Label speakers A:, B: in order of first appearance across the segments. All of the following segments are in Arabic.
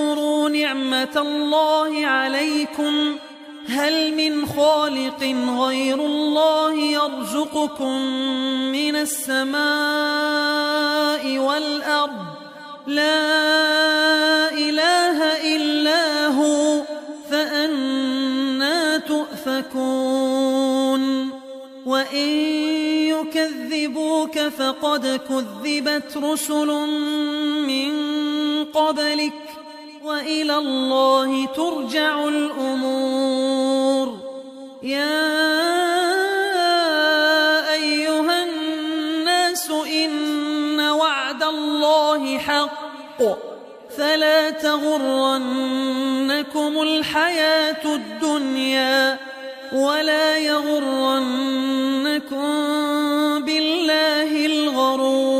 A: الناس اذكروا نعمة الله عليكم هل من خالق غير الله يرزقكم من السماء والأرض؟ لا إله إلا هو فأنا تؤفكون. وإن يكذبوك فقد كذبت رسل من قبلك. وإلى الله ترجع الأمور. يا أيها الناس إن وعد الله حق. فلا تغرنكم الحياة الدنيا ولا يغرنكم بالله الغرور.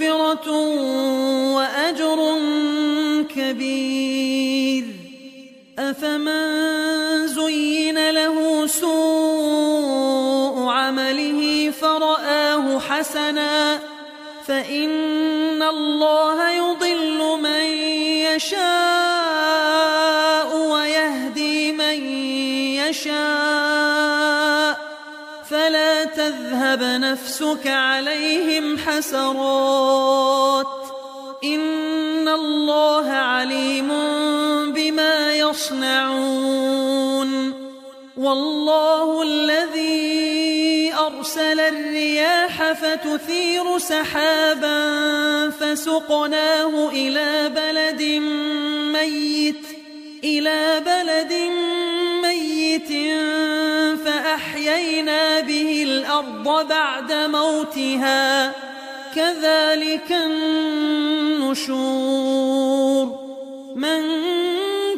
A: مغفرة وأجر كبير. أفمن زين له سوء عمله فرآه حسنا فإن الله يضل من يشاء ويهدي من يشاء. تذهب نفسك عليهم حسرات. إن الله عليم بما يصنعون. والله الذي أرسل الرياح فتثير سحابا فسقناه إلى بلد ميت. إلى بلد ميت فأحيينا به الأرض بعد موتها. كذلك النشور. من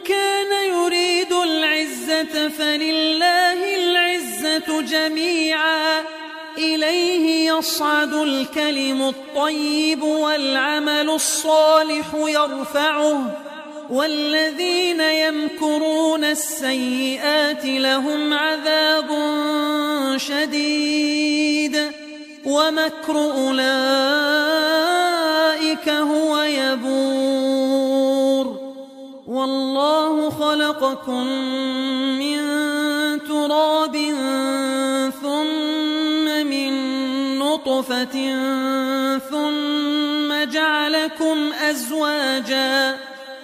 A: كان يريد العزة فلله العزة جميعا. إليه يصعد الكلم الطيب والعمل الصالح يرفعه. والذين يمكرون السيئات لهم عذاب شديد ومكر أولئك هو يبور والله خلقكم من تراب ثم من نطفة ثم جعلكم أزواجاً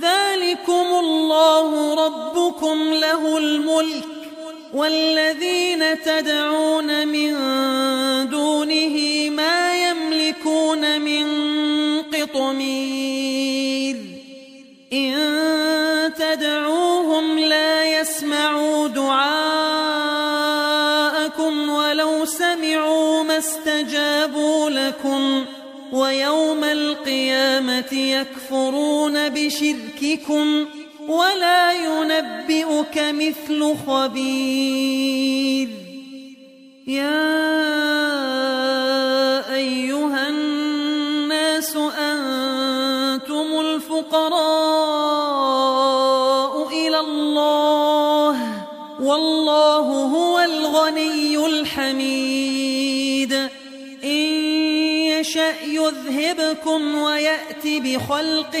A: ذلكم الله ربكم له الملك والذين تدعون من دونه ما يملكون من قطمير إن ويوم القيامة يكفرون بشرككم ولا ينبئك مثل خبير. بخلق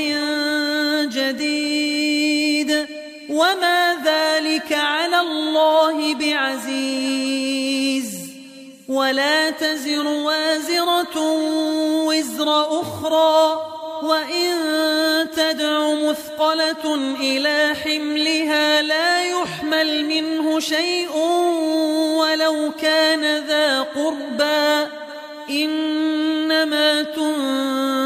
A: جديد وما ذلك على الله بعزيز ولا تزر وازرة وزر أخرى وإن تدع مثقلة إلى حملها لا يحمل منه شيء ولو كان ذا قربى إنما تنذر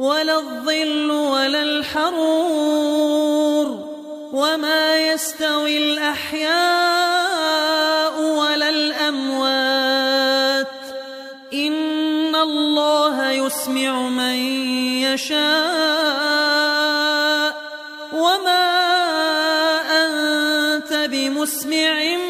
A: ولا الظل ولا الحرور وما يستوي الأحياء ولا الأموات. إن الله يسمع من يشاء. وما أنت بمسمع من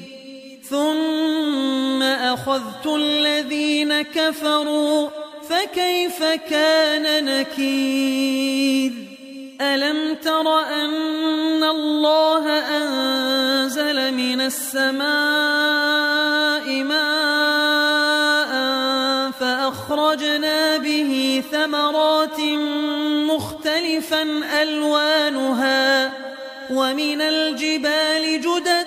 A: ثم أخذت الذين كفروا فكيف كان نكير؟ ألم تر أن الله أنزل من السماء ماء فأخرجنا به ثمرات مختلفا ألوانها ومن الجبال جدد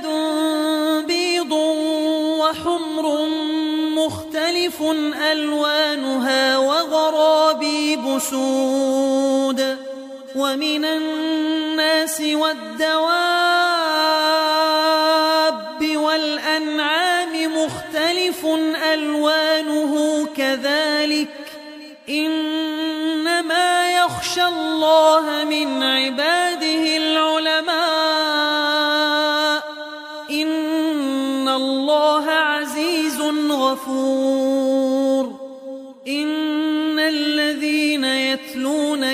A: ألوانها وغرابيب سود ومن الناس والدواب والأنعام مختلف ألوانه كذلك إنما يخشى الله من عباده العلماء إن الله عزيز غفور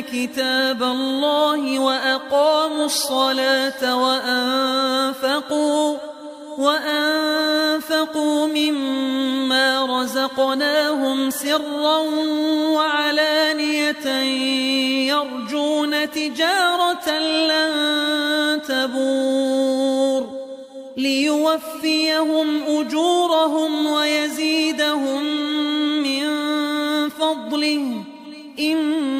A: كتاب الله وأقاموا الصلاة وأنفقوا وأنفقوا مما رزقناهم سرا وعلانية يرجون تجارة لن تبور ليوفيهم أجورهم ويزيدهم من فضله إنه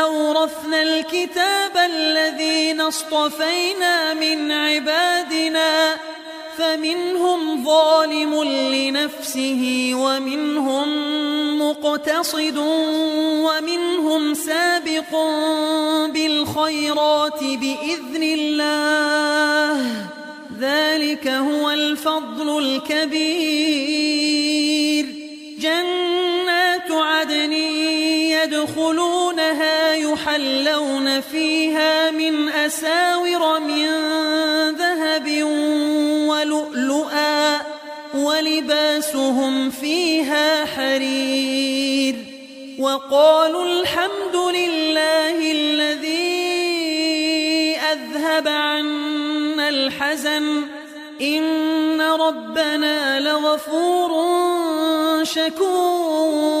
A: أورثنا الكتاب الذين اصطفينا من عبادنا فمنهم ظالم لنفسه ومنهم مقتصد ومنهم سابق بالخيرات بإذن الله. ذلك هو الفضل الكبير. جنات عدن يدخلونها يحلون فيها من أساور من ذهب ولؤلؤا ولباسهم فيها حرير وقالوا الحمد لله الذي أذهب عنا الحزن إن ربنا لغفور شكور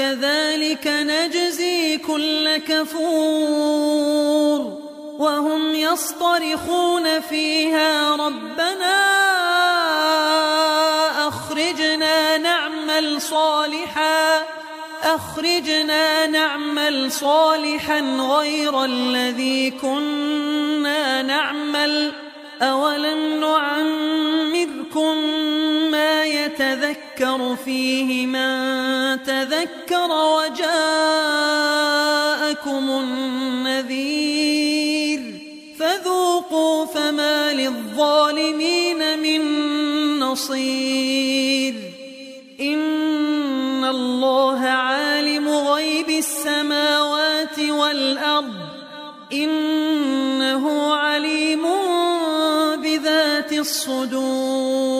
A: كذلك نجزي كل كفور وهم يصطرخون فيها ربنا أخرجنا نعمل صالحا أخرجنا نعمل صالحا غير الذي كنا نعمل أولم نعمركم ما يتذكر فيه من تذكر وجاءكم النذير فذوقوا فما للظالمين من نصير إن الله عالم غيب السماوات والأرض إنه عليم بذات الصدور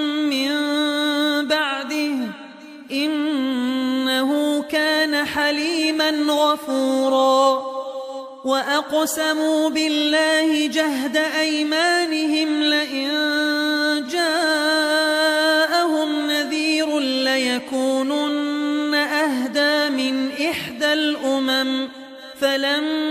A: حليما غفورا وأقسموا بالله جهد أيمانهم لئن جاءهم ليكونن أهدى من إحدى الأمم فلما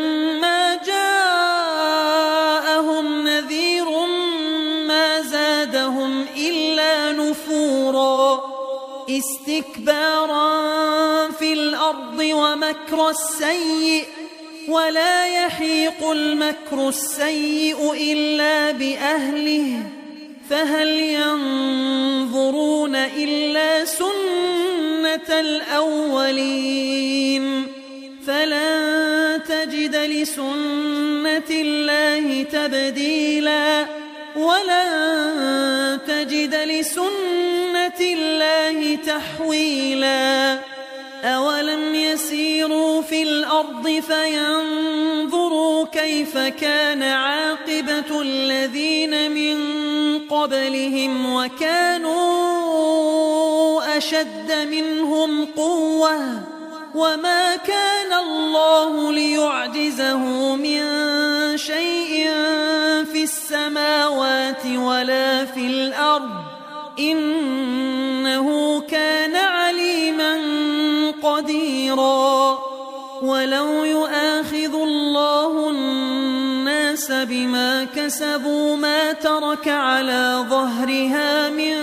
A: استكبارا في الأرض ومكر السيئ ولا يحيق المكر السيء إلا بأهله فهل ينظرون إلا سنة الأولين فلن تجد لسنة الله تبديلا ولن تجد لسنة الله تحويلا أولم يسيروا في الأرض فينظروا كيف كان عاقبة الذين من قبلهم وكانوا أشد منهم قوة وما كان الله ليعجزه من شيء في السماوات ولا في الأرض إنه كان عليما قديرا ولو يؤاخذ الله الناس بما كسبوا ما ترك على ظهرها من